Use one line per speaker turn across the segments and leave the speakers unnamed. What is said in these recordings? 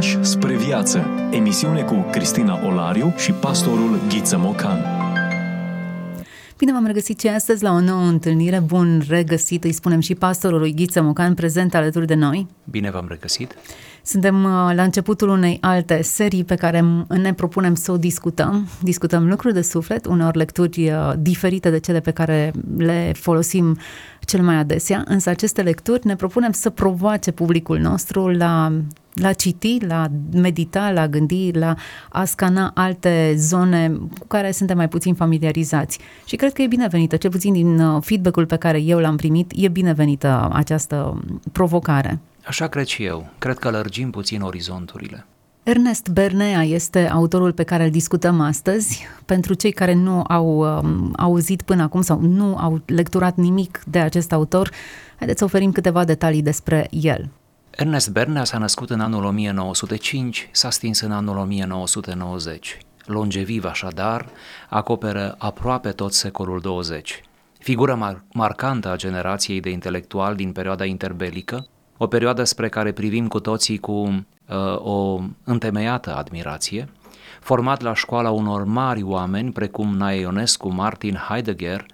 pași spre viață. Emisiune cu Cristina Olariu și pastorul Ghiță Mocan.
Bine v-am regăsit și astăzi la o nouă întâlnire. Bun regăsit, îi spunem și pastorului Ghiță Mocan, prezent alături de noi.
Bine v-am regăsit.
Suntem uh, la începutul unei alte serii pe care ne propunem să o discutăm. Discutăm lucruri de suflet, uneori lecturi uh, diferite de cele pe care le folosim cel mai adesea, însă aceste lecturi ne propunem să provoace publicul nostru la la citi, la medita, la gândi, la a scana alte zone cu care suntem mai puțin familiarizați. Și cred că e binevenită, cel puțin din uh, feedback-ul pe care eu l-am primit, e binevenită această provocare.
Așa cred și eu. Cred că lărgim puțin orizonturile.
Ernest Bernea este autorul pe care îl discutăm astăzi. Pentru cei care nu au um, auzit până acum sau nu au lecturat nimic de acest autor, haideți să oferim câteva detalii despre el.
Ernest Bernea s-a născut în anul 1905, s-a stins în anul 1990. Longeviv așadar, acoperă aproape tot secolul 20. Figură mar- marcantă a generației de intelectuali din perioada interbelică, o perioadă spre care privim cu toții cu uh, o întemeiată admirație, format la școala unor mari oameni precum Nae Ionescu, Martin Heidegger,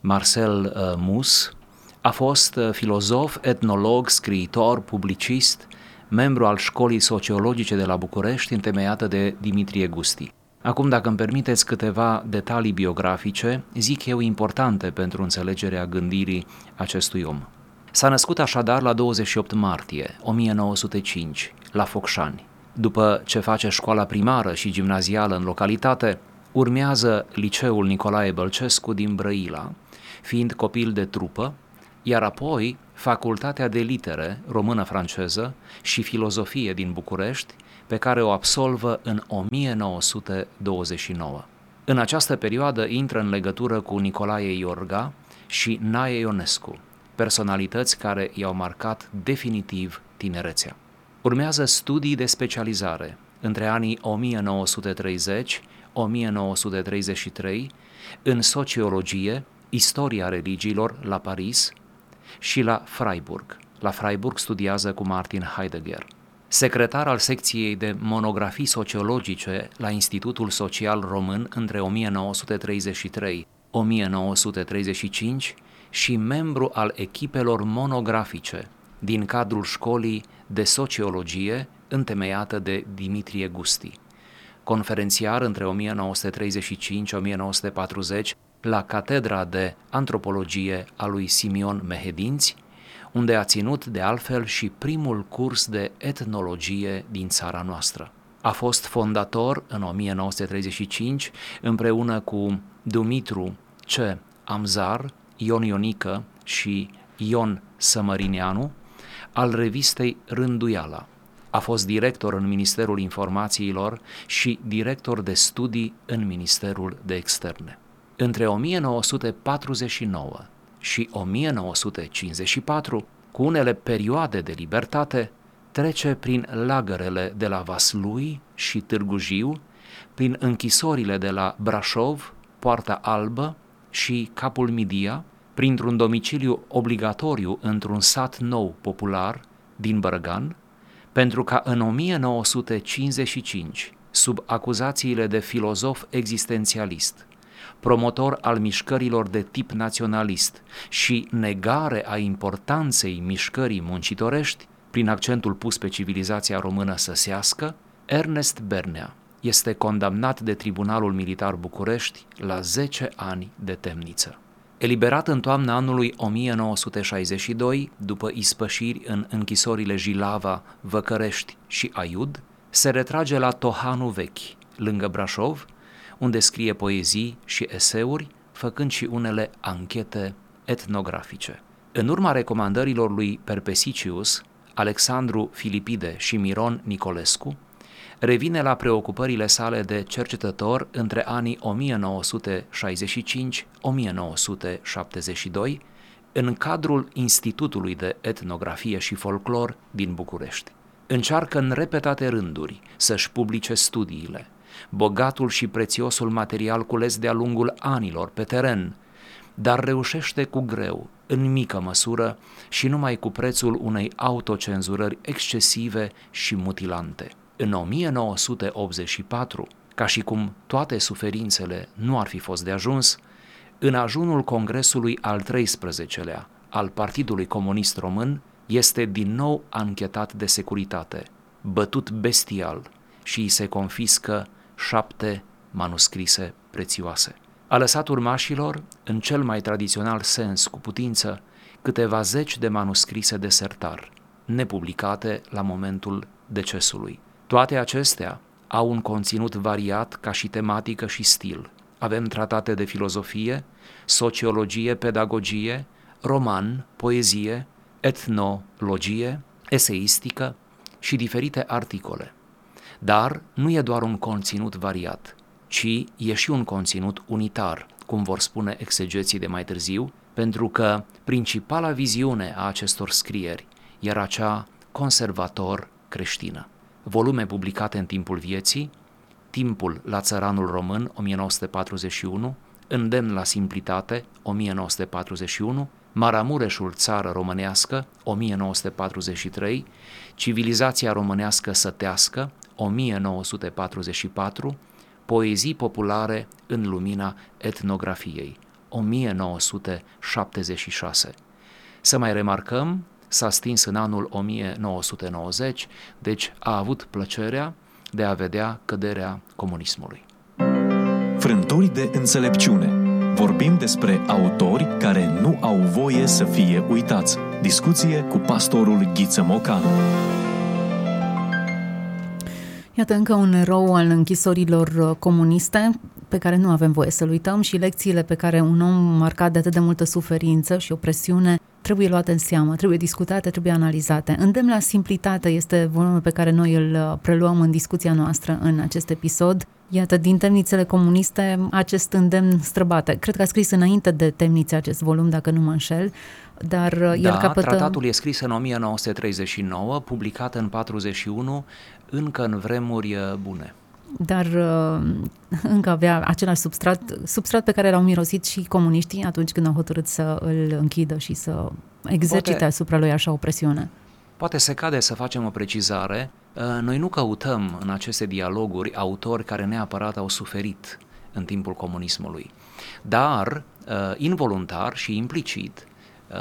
Marcel uh, Mus, a fost uh, filozof, etnolog, scriitor, publicist, membru al școlii sociologice de la București, întemeiată de Dimitrie Gusti. Acum, dacă îmi permiteți câteva detalii biografice, zic eu importante pentru înțelegerea gândirii acestui om. S-a născut așadar la 28 martie 1905, la Focșani. După ce face școala primară și gimnazială în localitate, urmează liceul Nicolae Bălcescu din Brăila, fiind copil de trupă, iar apoi Facultatea de Litere română-franceză și filozofie din București, pe care o absolvă în 1929. În această perioadă intră în legătură cu Nicolae Iorga și Nae Ionescu, personalități care i-au marcat definitiv tinerețea. Urmează studii de specializare între anii 1930-1933 în sociologie, istoria religiilor la Paris și la Freiburg. La Freiburg studiază cu Martin Heidegger. Secretar al secției de monografii sociologice la Institutul Social Român între 1933-1935 și membru al echipelor monografice din cadrul școlii de sociologie întemeiată de Dimitrie Gusti. Conferențiar între 1935-1940 la Catedra de Antropologie a lui Simion Mehedinți, unde a ținut de altfel și primul curs de etnologie din țara noastră. A fost fondator în 1935 împreună cu Dumitru C. Amzar, Ion Ionică și Ion Sămărineanu, al revistei Rânduiala. A fost director în Ministerul Informațiilor și director de studii în Ministerul de Externe. Între 1949 și 1954, cu unele perioade de libertate, trece prin lagărele de la Vaslui și Târgu Jiu, prin închisorile de la Brașov, Poarta Albă și Capul Midia, printr-un domiciliu obligatoriu într-un sat nou popular din Bărăgan, pentru ca în 1955, sub acuzațiile de filozof existențialist, promotor al mișcărilor de tip naționalist și negare a importanței mișcării muncitorești, prin accentul pus pe civilizația română săsească, Ernest Bernea este condamnat de Tribunalul Militar București la 10 ani de temniță. Eliberat în toamna anului 1962, după ispășiri în închisorile Jilava, Văcărești și Aiud, se retrage la Tohanu Vechi, lângă Brașov, unde scrie poezii și eseuri, făcând și unele anchete etnografice. În urma recomandărilor lui Perpesicius, Alexandru Filipide și Miron Nicolescu, revine la preocupările sale de cercetător între anii 1965-1972 în cadrul Institutului de Etnografie și Folclor din București. Încearcă în repetate rânduri să-și publice studiile, bogatul și prețiosul material cules de-a lungul anilor pe teren, dar reușește cu greu, în mică măsură și numai cu prețul unei autocenzurări excesive și mutilante. În 1984, ca și cum toate suferințele nu ar fi fost de ajuns, în ajunul Congresului al 13-lea al Partidului Comunist Român este din nou anchetat de securitate, bătut bestial și îi se confiscă șapte manuscrise prețioase. A lăsat urmașilor, în cel mai tradițional sens cu putință, câteva zeci de manuscrise de sertar, nepublicate la momentul decesului. Toate acestea au un conținut variat ca și tematică și stil. Avem tratate de filozofie, sociologie, pedagogie, roman, poezie, etnologie, eseistică și diferite articole. Dar nu e doar un conținut variat, ci e și un conținut unitar, cum vor spune exegeții de mai târziu, pentru că principala viziune a acestor scrieri era cea conservator creștină. Volume publicate în timpul vieții, Timpul la țăranul român, 1941, Îndemn la simplitate, 1941, Maramureșul țară românească, 1943, Civilizația românească sătească, 1944, Poezii populare în lumina etnografiei, 1976. Să mai remarcăm, s-a stins în anul 1990, deci a avut plăcerea de a vedea căderea comunismului.
Frântori de înțelepciune. Vorbim despre autori care nu au voie să fie uitați. Discuție cu pastorul Ghiță Mocanu.
Iată încă un erou al închisorilor uh, comuniste pe care nu avem voie să-l uităm și lecțiile pe care un om marcat de atât de multă suferință și opresiune trebuie luate în seamă, trebuie discutate, trebuie analizate. Îndemn la simplitate este volumul pe care noi îl uh, preluăm în discuția noastră în acest episod. Iată, din temnițele comuniste, acest îndemn străbate. Cred că a scris înainte de temnițe acest volum, dacă nu mă înșel, dar uh,
da,
el capătă...
tratatul e scris în 1939, publicat în 41, încă în vremuri uh, bune
dar uh, încă avea același substrat, substrat pe care l-au mirosit și comuniștii atunci când au hotărât să îl închidă și să exercite poate, asupra lui așa o presiune.
Poate se cade să facem o precizare. Uh, noi nu căutăm în aceste dialoguri autori care neapărat au suferit în timpul comunismului, dar uh, involuntar și implicit,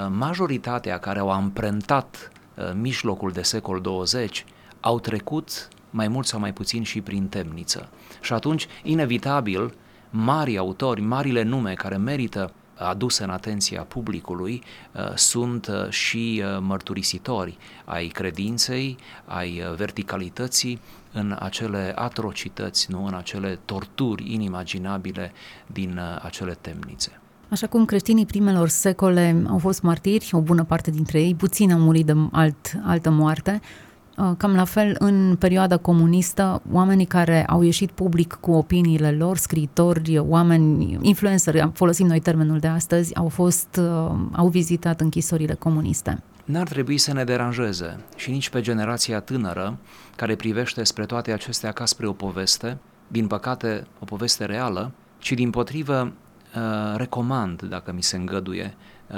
majoritatea care au amprentat mijlocul de secol 20 au trecut mai mult sau mai puțin și prin temniță. Și atunci, inevitabil, mari autori, marile nume care merită aduse în atenția publicului uh, sunt uh, și uh, mărturisitori ai credinței, ai verticalității în acele atrocități, nu în acele torturi inimaginabile din acele temnițe.
Așa cum creștinii primelor secole au fost martiri, o bună parte dintre ei, puțini au murit de alt, altă moarte, Uh, cam la fel, în perioada comunistă, oamenii care au ieșit public cu opiniile lor, scriitori, oameni, influenceri, folosim noi termenul de astăzi, au fost, uh, au vizitat închisorile comuniste.
N-ar trebui să ne deranjeze și nici pe generația tânără care privește spre toate acestea ca spre o poveste, din păcate o poveste reală, ci din potrivă uh, recomand, dacă mi se îngăduie,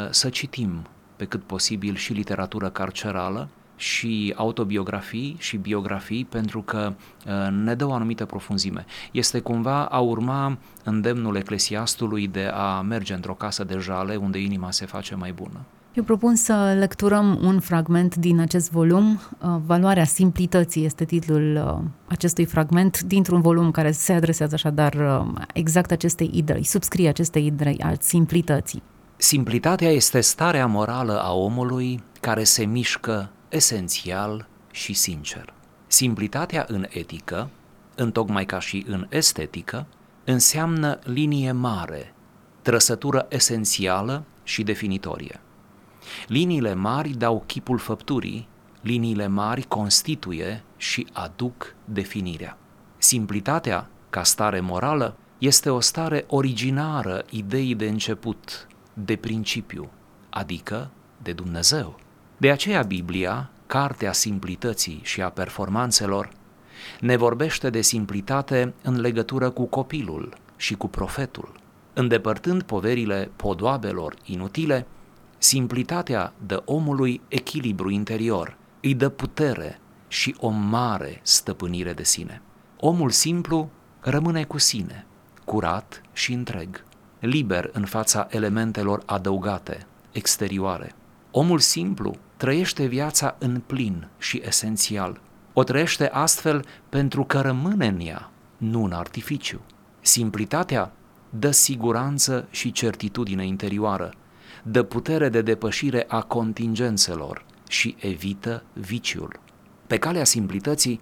să citim pe cât posibil și literatură carcerală, și autobiografii și biografii pentru că uh, ne dă o anumită profunzime. Este cumva a urma îndemnul eclesiastului de a merge într-o casă de jale unde inima se face mai bună.
Eu propun să lecturăm un fragment din acest volum. Uh, Valoarea simplității este titlul uh, acestui fragment dintr-un volum care se adresează așadar exact acestei idei, subscrie acestei idei al simplității.
Simplitatea este starea morală a omului care se mișcă esențial și sincer. Simplitatea în etică, întocmai ca și în estetică, înseamnă linie mare, trăsătură esențială și definitorie. Liniile mari dau chipul făpturii, liniile mari constituie și aduc definirea. Simplitatea, ca stare morală, este o stare originară ideii de început, de principiu, adică de Dumnezeu. De aceea Biblia, cartea simplității și a performanțelor, ne vorbește de simplitate în legătură cu copilul și cu profetul. Îndepărtând poverile podoabelor inutile, simplitatea dă omului echilibru interior, îi dă putere și o mare stăpânire de sine. Omul simplu rămâne cu sine, curat și întreg, liber în fața elementelor adăugate, exterioare. Omul simplu trăiește viața în plin și esențial. O trăiește astfel pentru că rămâne în ea, nu în artificiu. Simplitatea dă siguranță și certitudine interioară, dă putere de depășire a contingențelor și evită viciul. Pe calea simplității,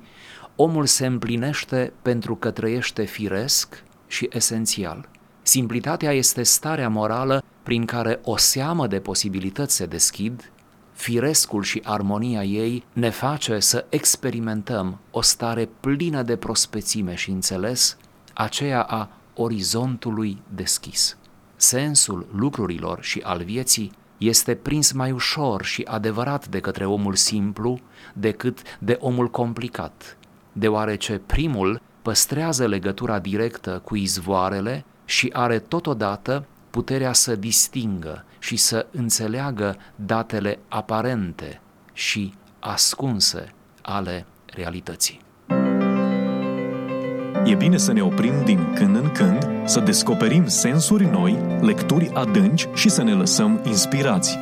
omul se împlinește pentru că trăiește firesc și esențial. Simplitatea este starea morală prin care o seamă de posibilități se deschid, firescul și armonia ei ne face să experimentăm o stare plină de prospețime și înțeles, aceea a orizontului deschis. Sensul lucrurilor și al vieții este prins mai ușor și adevărat de către omul simplu decât de omul complicat, deoarece primul păstrează legătura directă cu izvoarele și are totodată puterea să distingă și să înțeleagă datele aparente și ascunse ale realității.
E bine să ne oprim din când în când, să descoperim sensuri noi, lecturi adânci și să ne lăsăm inspirați.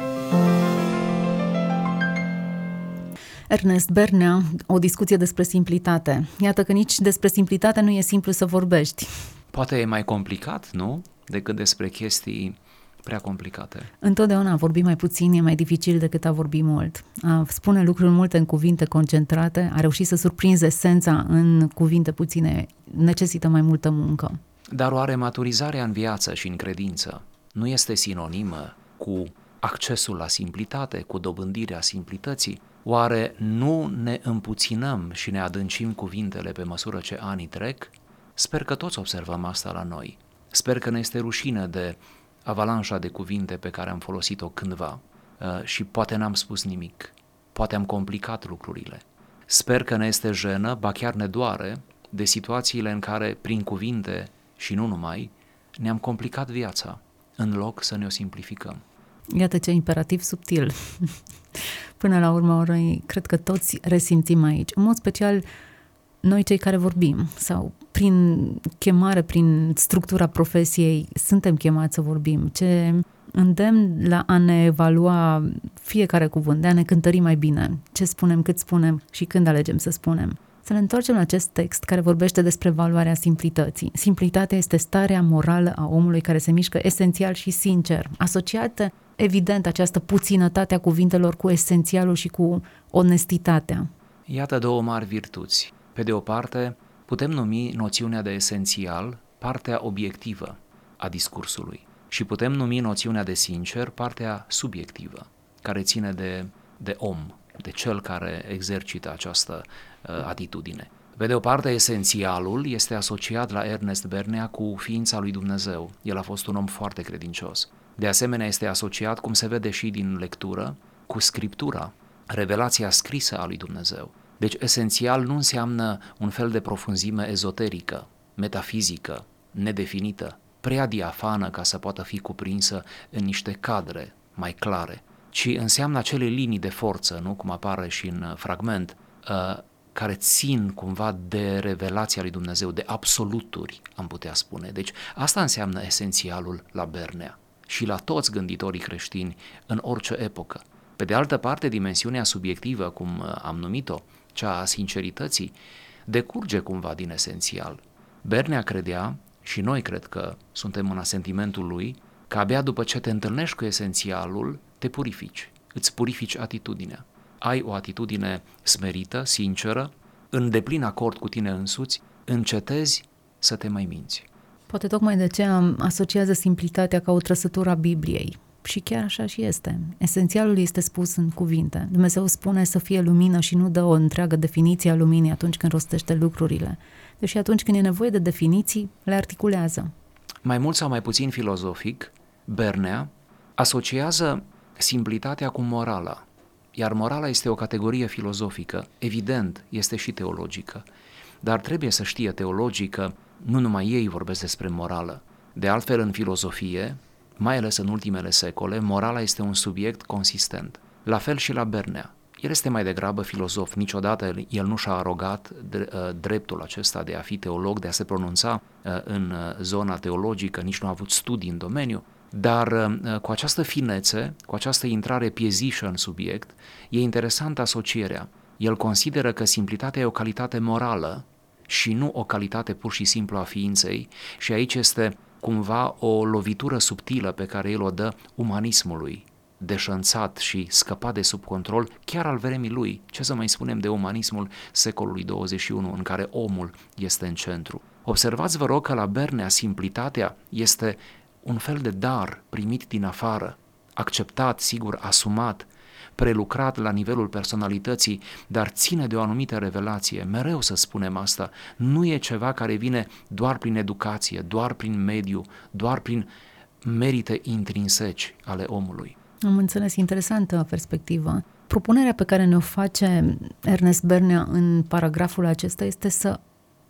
Ernest Bernea, o discuție despre simplitate. Iată că nici despre simplitate nu e simplu să vorbești.
Poate e mai complicat, nu? Decât despre chestii prea complicate.
Întotdeauna a vorbi mai puțin e mai dificil decât a vorbi mult. A spune lucruri multe în cuvinte concentrate, a reușit să surprinze esența în cuvinte puține, necesită mai multă muncă.
Dar oare maturizarea în viață și în credință nu este sinonimă cu accesul la simplitate, cu dobândirea simplității? Oare nu ne împuținăm și ne adâncim cuvintele pe măsură ce anii trec? Sper că toți observăm asta la noi. Sper că ne este rușine de avalanșa de cuvinte pe care am folosit-o cândva uh, și poate n-am spus nimic, poate am complicat lucrurile. Sper că ne este jenă, ba chiar ne doare, de situațiile în care, prin cuvinte și nu numai, ne-am complicat viața, în loc să ne o simplificăm.
Iată ce imperativ subtil. Până la urmă, cred că toți resimțim aici. În mod special, noi cei care vorbim sau prin chemare, prin structura profesiei, suntem chemați să vorbim. Ce îndemn la a ne evalua fiecare cuvânt, de a ne cântări mai bine ce spunem, cât spunem și când alegem să spunem. Să ne întoarcem la acest text care vorbește despre valoarea simplității. Simplitatea este starea morală a omului care se mișcă esențial și sincer, asociată evident această puținătate a cuvintelor cu esențialul și cu onestitatea.
Iată două mari virtuți. Pe de o parte, putem numi noțiunea de esențial partea obiectivă a discursului și putem numi noțiunea de sincer partea subiectivă, care ține de, de om, de cel care exercită această uh, atitudine. Pe de o parte, esențialul este asociat la Ernest Bernea cu ființa lui Dumnezeu. El a fost un om foarte credincios. De asemenea, este asociat, cum se vede și din lectură, cu scriptura, revelația scrisă a lui Dumnezeu. Deci esențial nu înseamnă un fel de profunzime ezoterică, metafizică, nedefinită, prea diafană ca să poată fi cuprinsă în niște cadre mai clare, ci înseamnă acele linii de forță, nu cum apare și în uh, fragment, uh, care țin cumva de revelația lui Dumnezeu, de absoluturi, am putea spune. Deci asta înseamnă esențialul la Bernea și la toți gânditorii creștini în orice epocă. Pe de altă parte, dimensiunea subiectivă, cum uh, am numit-o, cea a sincerității, decurge cumva din esențial. Bernea credea, și noi cred că suntem în asentimentul lui, că abia după ce te întâlnești cu esențialul, te purifici, îți purifici atitudinea. Ai o atitudine smerită, sinceră, în deplin acord cu tine însuți, încetezi să te mai minți.
Poate tocmai de aceea asociază simplitatea ca o trăsătură a Bibliei. Și chiar așa și este. Esențialul este spus în cuvinte. Dumnezeu spune să fie lumină și nu dă o întreagă definiție a luminii atunci când rostește lucrurile. Deși atunci când e nevoie de definiții, le articulează.
Mai mult sau mai puțin filozofic, Bernea asociază simplitatea cu morala. Iar morala este o categorie filozofică, evident, este și teologică. Dar trebuie să știe teologică, nu numai ei vorbesc despre morală. De altfel, în filozofie, mai ales în ultimele secole, morala este un subiect consistent. La fel și la Bernea. El este mai degrabă filozof. Niciodată el nu și-a arogat dreptul acesta de a fi teolog, de a se pronunța în zona teologică, nici nu a avut studii în domeniu, dar cu această finețe, cu această intrare piezișă în subiect, e interesantă asocierea. El consideră că simplitatea e o calitate morală și nu o calitate pur și simplu a ființei și aici este cumva o lovitură subtilă pe care el o dă umanismului, deșanțat și scăpat de sub control, chiar al vremii lui. Ce să mai spunem de umanismul secolului 21, în care omul este în centru. Observați, vă rog, că la Bernea simplitatea este un fel de dar primit din afară, acceptat, sigur, asumat, prelucrat la nivelul personalității, dar ține de o anumită revelație. Mereu să spunem asta. Nu e ceva care vine doar prin educație, doar prin mediu, doar prin merite intrinseci ale omului.
Am înțeles, interesantă perspectivă. Propunerea pe care ne-o face Ernest Bernea în paragraful acesta este să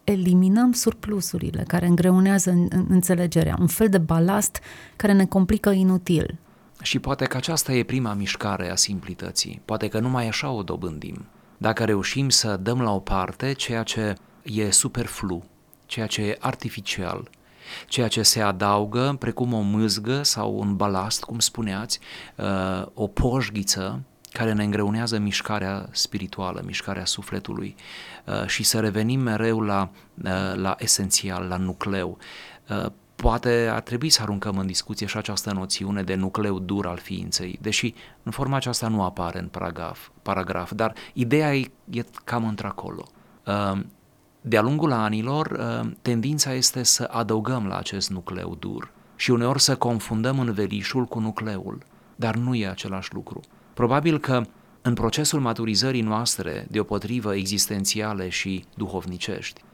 eliminăm surplusurile care îngreunează înțelegerea, un fel de balast care ne complică inutil.
Și poate că aceasta e prima mișcare a simplității, poate că numai așa o dobândim. Dacă reușim să dăm la o parte ceea ce e superflu, ceea ce e artificial, ceea ce se adaugă precum o mâzgă sau un balast, cum spuneați, uh, o poșghiță care ne îngreunează mișcarea spirituală, mișcarea sufletului uh, și să revenim mereu la, uh, la esențial, la nucleu. Poate ar trebui să aruncăm în discuție și această noțiune de nucleu dur al ființei, deși în forma aceasta nu apare în paragraf, paragraf dar ideea e, e cam într-acolo. De-a lungul anilor, ă, tendința este să adăugăm la acest nucleu dur și uneori să confundăm învelișul cu nucleul, dar nu e același lucru. Probabil că în procesul maturizării noastre, deopotrivă existențiale și duhovnicești, ă,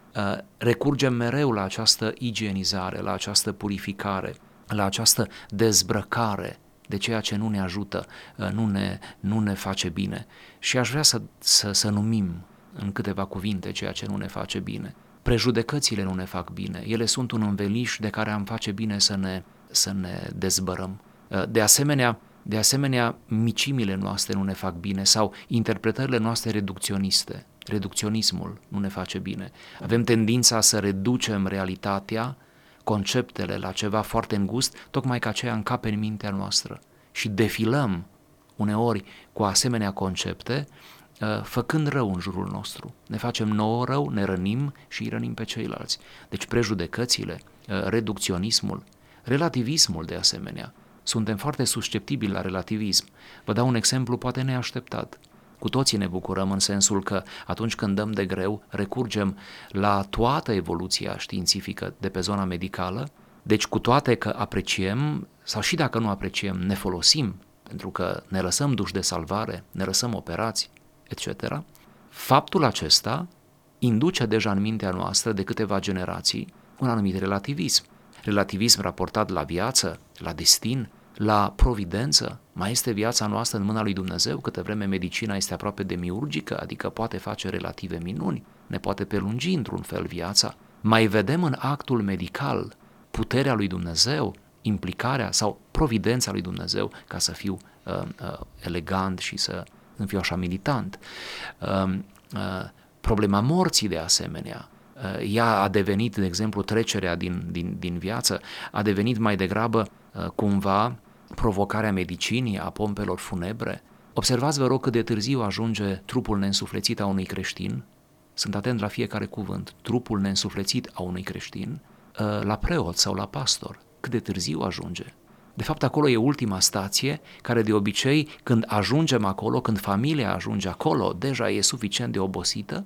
recurgem mereu la această igienizare, la această purificare, la această dezbrăcare de ceea ce nu ne ajută, ă, nu ne, nu ne face bine. Și aș vrea să, să, să numim în câteva cuvinte ceea ce nu ne face bine. Prejudecățile nu ne fac bine, ele sunt un înveliș de care am face bine să ne, să ne dezbărăm. Uh, de asemenea, de asemenea, micimile noastre nu ne fac bine sau interpretările noastre reducționiste. Reducționismul nu ne face bine. Avem tendința să reducem realitatea, conceptele la ceva foarte îngust, tocmai ca aceea încape în mintea noastră. Și defilăm uneori cu asemenea concepte Uh, făcând rău în jurul nostru. Ne facem nouă rău, ne rănim și îi rănim pe ceilalți. Deci prejudecățile, uh, reducționismul, relativismul de asemenea. Suntem foarte susceptibili la relativism. Vă dau un exemplu poate neașteptat. Cu toții ne bucurăm în sensul că atunci când dăm de greu, recurgem la toată evoluția științifică de pe zona medicală, deci cu toate că apreciem, sau și dacă nu apreciem, ne folosim, pentru că ne lăsăm duși de salvare, ne lăsăm operați, etc., faptul acesta induce deja în mintea noastră de câteva generații un anumit relativism. Relativism raportat la viață, la destin, la providență. Mai este viața noastră în mâna lui Dumnezeu, câtă vreme medicina este aproape demiurgică, adică poate face relative minuni, ne poate prelungi într-un fel viața. Mai vedem în actul medical puterea lui Dumnezeu, implicarea sau providența lui Dumnezeu ca să fiu uh, uh, elegant și să nu fiu așa militant. Um, uh, problema morții de asemenea, uh, ea a devenit, de exemplu, trecerea din, din, din viață, a devenit mai degrabă uh, cumva provocarea medicinii, a pompelor funebre. Observați, vă rog, cât de târziu ajunge trupul neînsuflețit a unui creștin, sunt atent la fiecare cuvânt, trupul neînsuflețit a unui creștin, la preot sau la pastor, cât de târziu ajunge. De fapt, acolo e ultima stație care de obicei, când ajungem acolo, când familia ajunge acolo, deja e suficient de obosită,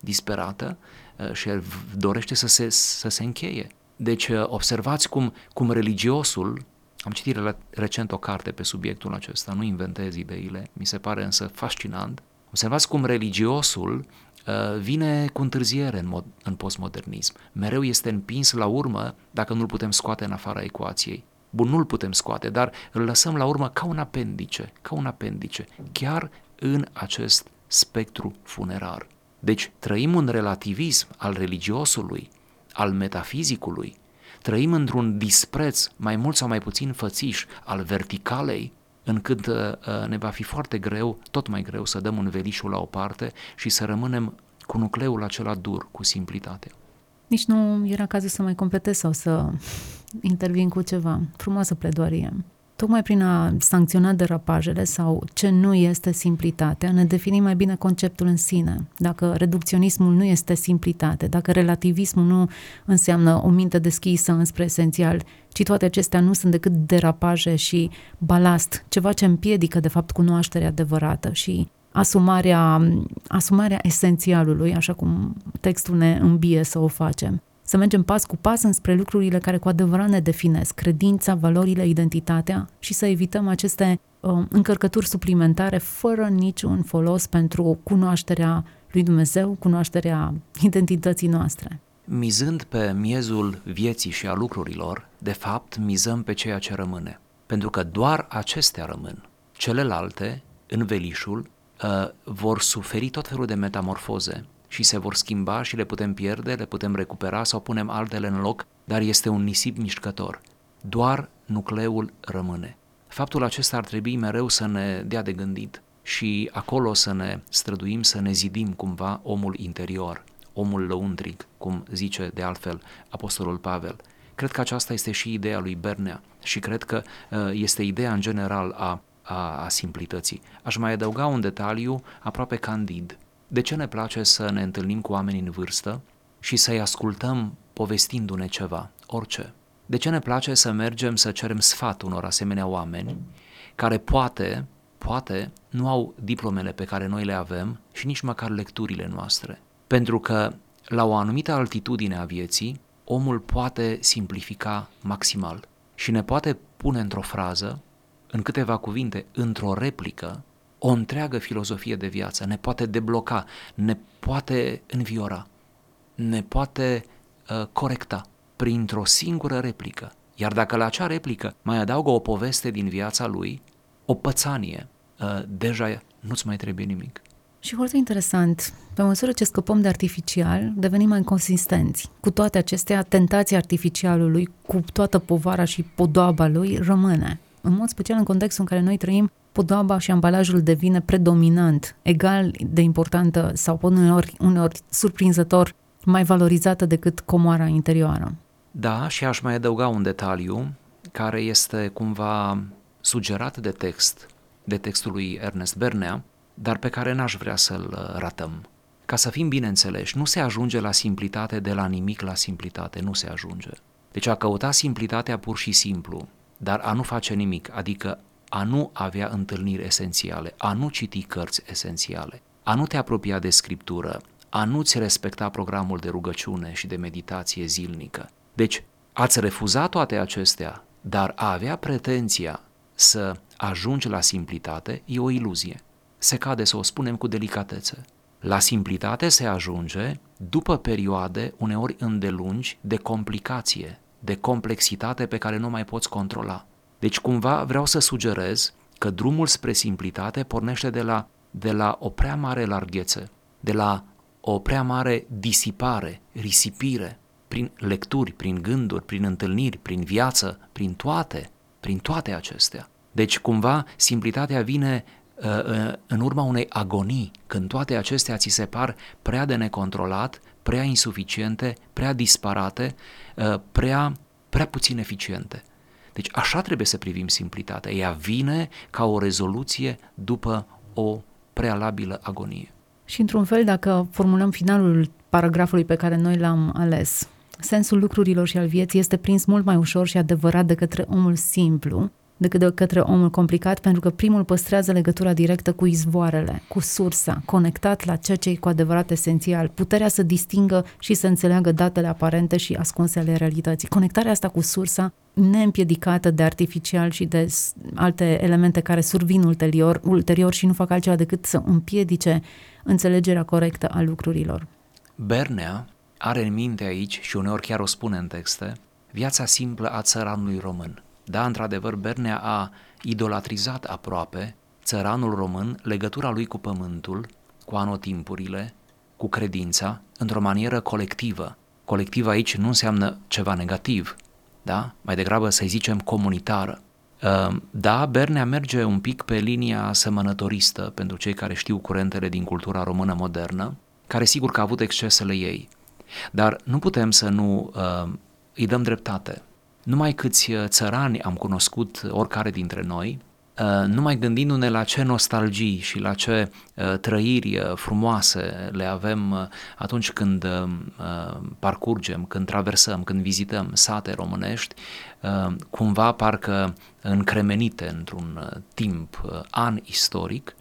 disperată uh, și dorește să se, să se încheie. Deci uh, observați cum, cum religiosul, am citit recent o carte pe subiectul acesta, nu inventez ideile, mi se pare însă fascinant. Observați cum religiosul uh, vine cu întârziere în, mod, în postmodernism. Mereu este împins la urmă dacă nu-l putem scoate în afara ecuației. Bun, nu-l putem scoate, dar îl lăsăm la urmă ca un apendice, ca un apendice, chiar în acest spectru funerar. Deci trăim un relativism al religiosului, al metafizicului, trăim într-un dispreț mai mult sau mai puțin fățiș al verticalei încât uh, uh, ne va fi foarte greu, tot mai greu, să dăm un velișul la o parte și să rămânem cu nucleul acela dur, cu simplitatea.
Nici nu era cazul să mai completez sau să intervin cu ceva. Frumoasă pledoarie. Tocmai prin a sancționa derapajele sau ce nu este simplitatea, ne definim mai bine conceptul în sine. Dacă reducționismul nu este simplitate, dacă relativismul nu înseamnă o minte deschisă înspre esențial, ci toate acestea nu sunt decât derapaje și balast, ceva ce împiedică de fapt cunoașterea adevărată și asumarea, asumarea esențialului, așa cum textul ne îmbie să o facem să mergem pas cu pas înspre lucrurile care cu adevărat ne definesc, credința, valorile, identitatea și să evităm aceste uh, încărcături suplimentare fără niciun folos pentru cunoașterea lui Dumnezeu, cunoașterea identității noastre.
Mizând pe miezul vieții și a lucrurilor, de fapt mizăm pe ceea ce rămâne. Pentru că doar acestea rămân. Celelalte, în velișul, uh, vor suferi tot felul de metamorfoze și se vor schimba și le putem pierde, le putem recupera sau punem altele în loc, dar este un nisip mișcător. Doar nucleul rămâne. Faptul acesta ar trebui mereu să ne dea de gândit și acolo să ne străduim, să ne zidim cumva omul interior, omul lăuntric, cum zice de altfel Apostolul Pavel. Cred că aceasta este și ideea lui Bernea și cred că uh, este ideea în general a, a, a simplității. Aș mai adăuga un detaliu aproape candid. De ce ne place să ne întâlnim cu oameni în vârstă și să-i ascultăm povestindu-ne ceva, orice? De ce ne place să mergem să cerem sfat unor asemenea oameni care poate, poate nu au diplomele pe care noi le avem și nici măcar lecturile noastre? Pentru că la o anumită altitudine a vieții, omul poate simplifica maximal și ne poate pune într-o frază, în câteva cuvinte, într-o replică, o întreagă filozofie de viață, ne poate debloca, ne poate înviora, ne poate uh, corecta printr-o singură replică. Iar dacă la acea replică mai adaugă o poveste din viața lui, o pățanie, uh, deja nu-ți mai trebuie nimic.
Și foarte interesant, pe măsură ce scăpăm de artificial, devenim mai consistenți. Cu toate acestea, tentația artificialului, cu toată povara și podoaba lui, rămâne. În mod special în contextul în care noi trăim, podoaba și ambalajul devine predominant, egal de importantă sau uneori, uneori surprinzător mai valorizată decât comoara interioară.
Da, și aș mai adăuga un detaliu care este cumva sugerat de text, de textul lui Ernest Bernea, dar pe care n-aș vrea să-l ratăm. Ca să fim bine înțeleși, nu se ajunge la simplitate de la nimic la simplitate, nu se ajunge. Deci a căuta simplitatea pur și simplu, dar a nu face nimic, adică a nu avea întâlniri esențiale, a nu citi cărți esențiale, a nu te apropia de scriptură, a nu-ți respecta programul de rugăciune și de meditație zilnică. Deci, ați refuzat toate acestea, dar a avea pretenția să ajungi la simplitate e o iluzie. Se cade să o spunem cu delicatețe. La simplitate se ajunge după perioade uneori îndelungi de complicație, de complexitate pe care nu mai poți controla. Deci cumva vreau să sugerez că drumul spre simplitate pornește de la, de la o prea mare larghețe, de la o prea mare disipare, risipire, prin lecturi, prin gânduri, prin întâlniri, prin viață, prin toate, prin toate acestea. Deci cumva simplitatea vine uh, uh, în urma unei agonii, când toate acestea ți se par prea de necontrolat, prea insuficiente, prea disparate, uh, prea, prea puțin eficiente. Deci așa trebuie să privim simplitatea. Ea vine ca o rezoluție după o prealabilă agonie.
Și într-un fel, dacă formulăm finalul paragrafului pe care noi l-am ales, sensul lucrurilor și al vieții este prins mult mai ușor și adevărat de către omul simplu, decât de către omul complicat, pentru că primul păstrează legătura directă cu izvoarele, cu sursa, conectat la ceea ce e cu adevărat esențial, puterea să distingă și să înțeleagă datele aparente și ascunse ale realității. Conectarea asta cu sursa, neîmpiedicată de artificial și de alte elemente care survin ulterior, ulterior și nu fac altceva decât să împiedice înțelegerea corectă a lucrurilor.
Bernea are în minte aici, și uneori chiar o spune în texte, viața simplă a țăranului român – da, într-adevăr, Bernea a idolatrizat aproape țăranul român, legătura lui cu pământul, cu anotimpurile, cu credința, într-o manieră colectivă. Colectiv aici nu înseamnă ceva negativ, da? Mai degrabă să-i zicem comunitară. Da, Bernea merge un pic pe linia semănătoristă pentru cei care știu curentele din cultura română modernă, care sigur că a avut excesele ei. Dar nu putem să nu uh, îi dăm dreptate. Numai câți uh, țărani am cunoscut oricare dintre noi, uh, numai gândindu-ne la ce nostalgii și la ce uh, trăiri frumoase le avem atunci când parcurgem, când traversăm, când vizităm sate românești, cumva parcă încremenite într-un timp, an istoric, Uh,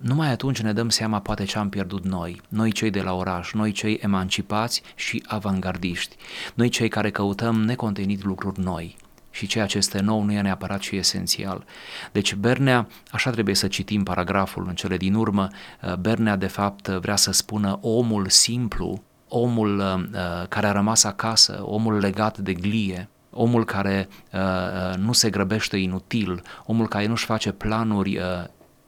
numai atunci ne dăm seama poate ce am pierdut noi, noi cei de la oraș, noi cei emancipați și avangardiști, noi cei care căutăm necontenit lucruri noi, și ceea ce este nou nu e neapărat și esențial. Deci Bernea, așa trebuie să citim paragraful în cele din urmă, uh, Bernea de fapt vrea să spună omul simplu, omul uh, care a rămas acasă, omul legat de glie, omul care uh, nu se grăbește inutil, omul care nu-și face planuri uh,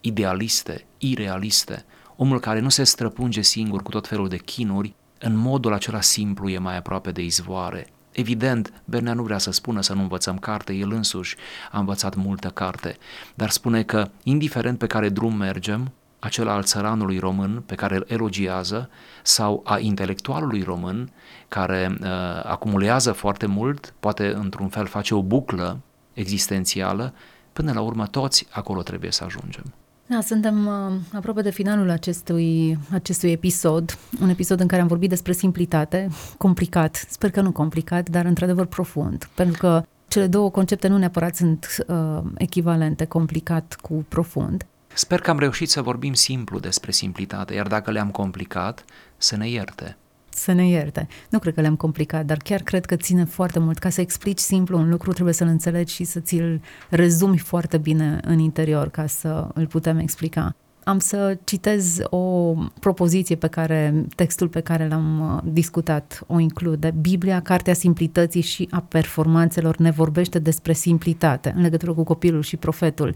idealiste, irealiste, omul care nu se străpunge singur cu tot felul de chinuri, în modul acela simplu e mai aproape de izvoare. Evident, Bernea nu vrea să spună să nu învățăm carte, el însuși a învățat multă carte, dar spune că, indiferent pe care drum mergem, acela al țăranului român pe care îl elogiază sau a intelectualului român care uh, acumulează foarte mult, poate într-un fel face o buclă existențială, până la urmă toți acolo trebuie să ajungem.
Da, suntem uh, aproape de finalul acestui, acestui episod, un episod în care am vorbit despre simplitate, complicat, sper că nu complicat, dar într-adevăr profund, pentru că cele două concepte nu neapărat sunt uh, echivalente, complicat cu profund.
Sper că am reușit să vorbim simplu despre simplitate, iar dacă le-am complicat, să ne ierte
să ne ierte. Nu cred că le-am complicat, dar chiar cred că ține foarte mult. Ca să explici simplu un lucru, trebuie să-l înțelegi și să ți-l rezumi foarte bine în interior ca să îl putem explica. Am să citez o propoziție pe care, textul pe care l-am uh, discutat o include. Biblia, Cartea Simplității și a Performanțelor ne vorbește despre simplitate în legătură cu copilul și profetul.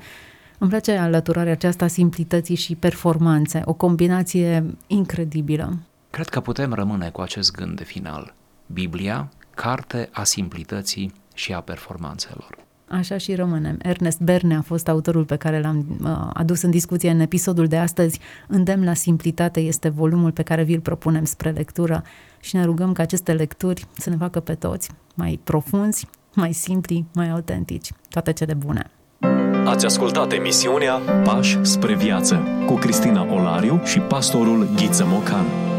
Îmi place alăturarea aceasta simplității și performanțe, o combinație incredibilă.
Cred că putem rămâne cu acest gând de final. Biblia, carte a simplității și a performanțelor.
Așa și rămânem. Ernest Berne a fost autorul pe care l-am uh, adus în discuție în episodul de astăzi. Îndemn la simplitate este volumul pe care vi-l propunem spre lectură și ne rugăm ca aceste lecturi să ne facă pe toți mai profunzi, mai simpli, mai autentici. Toate cele bune!
Ați ascultat emisiunea Pași spre viață cu Cristina Olariu și pastorul Ghiță Mocan.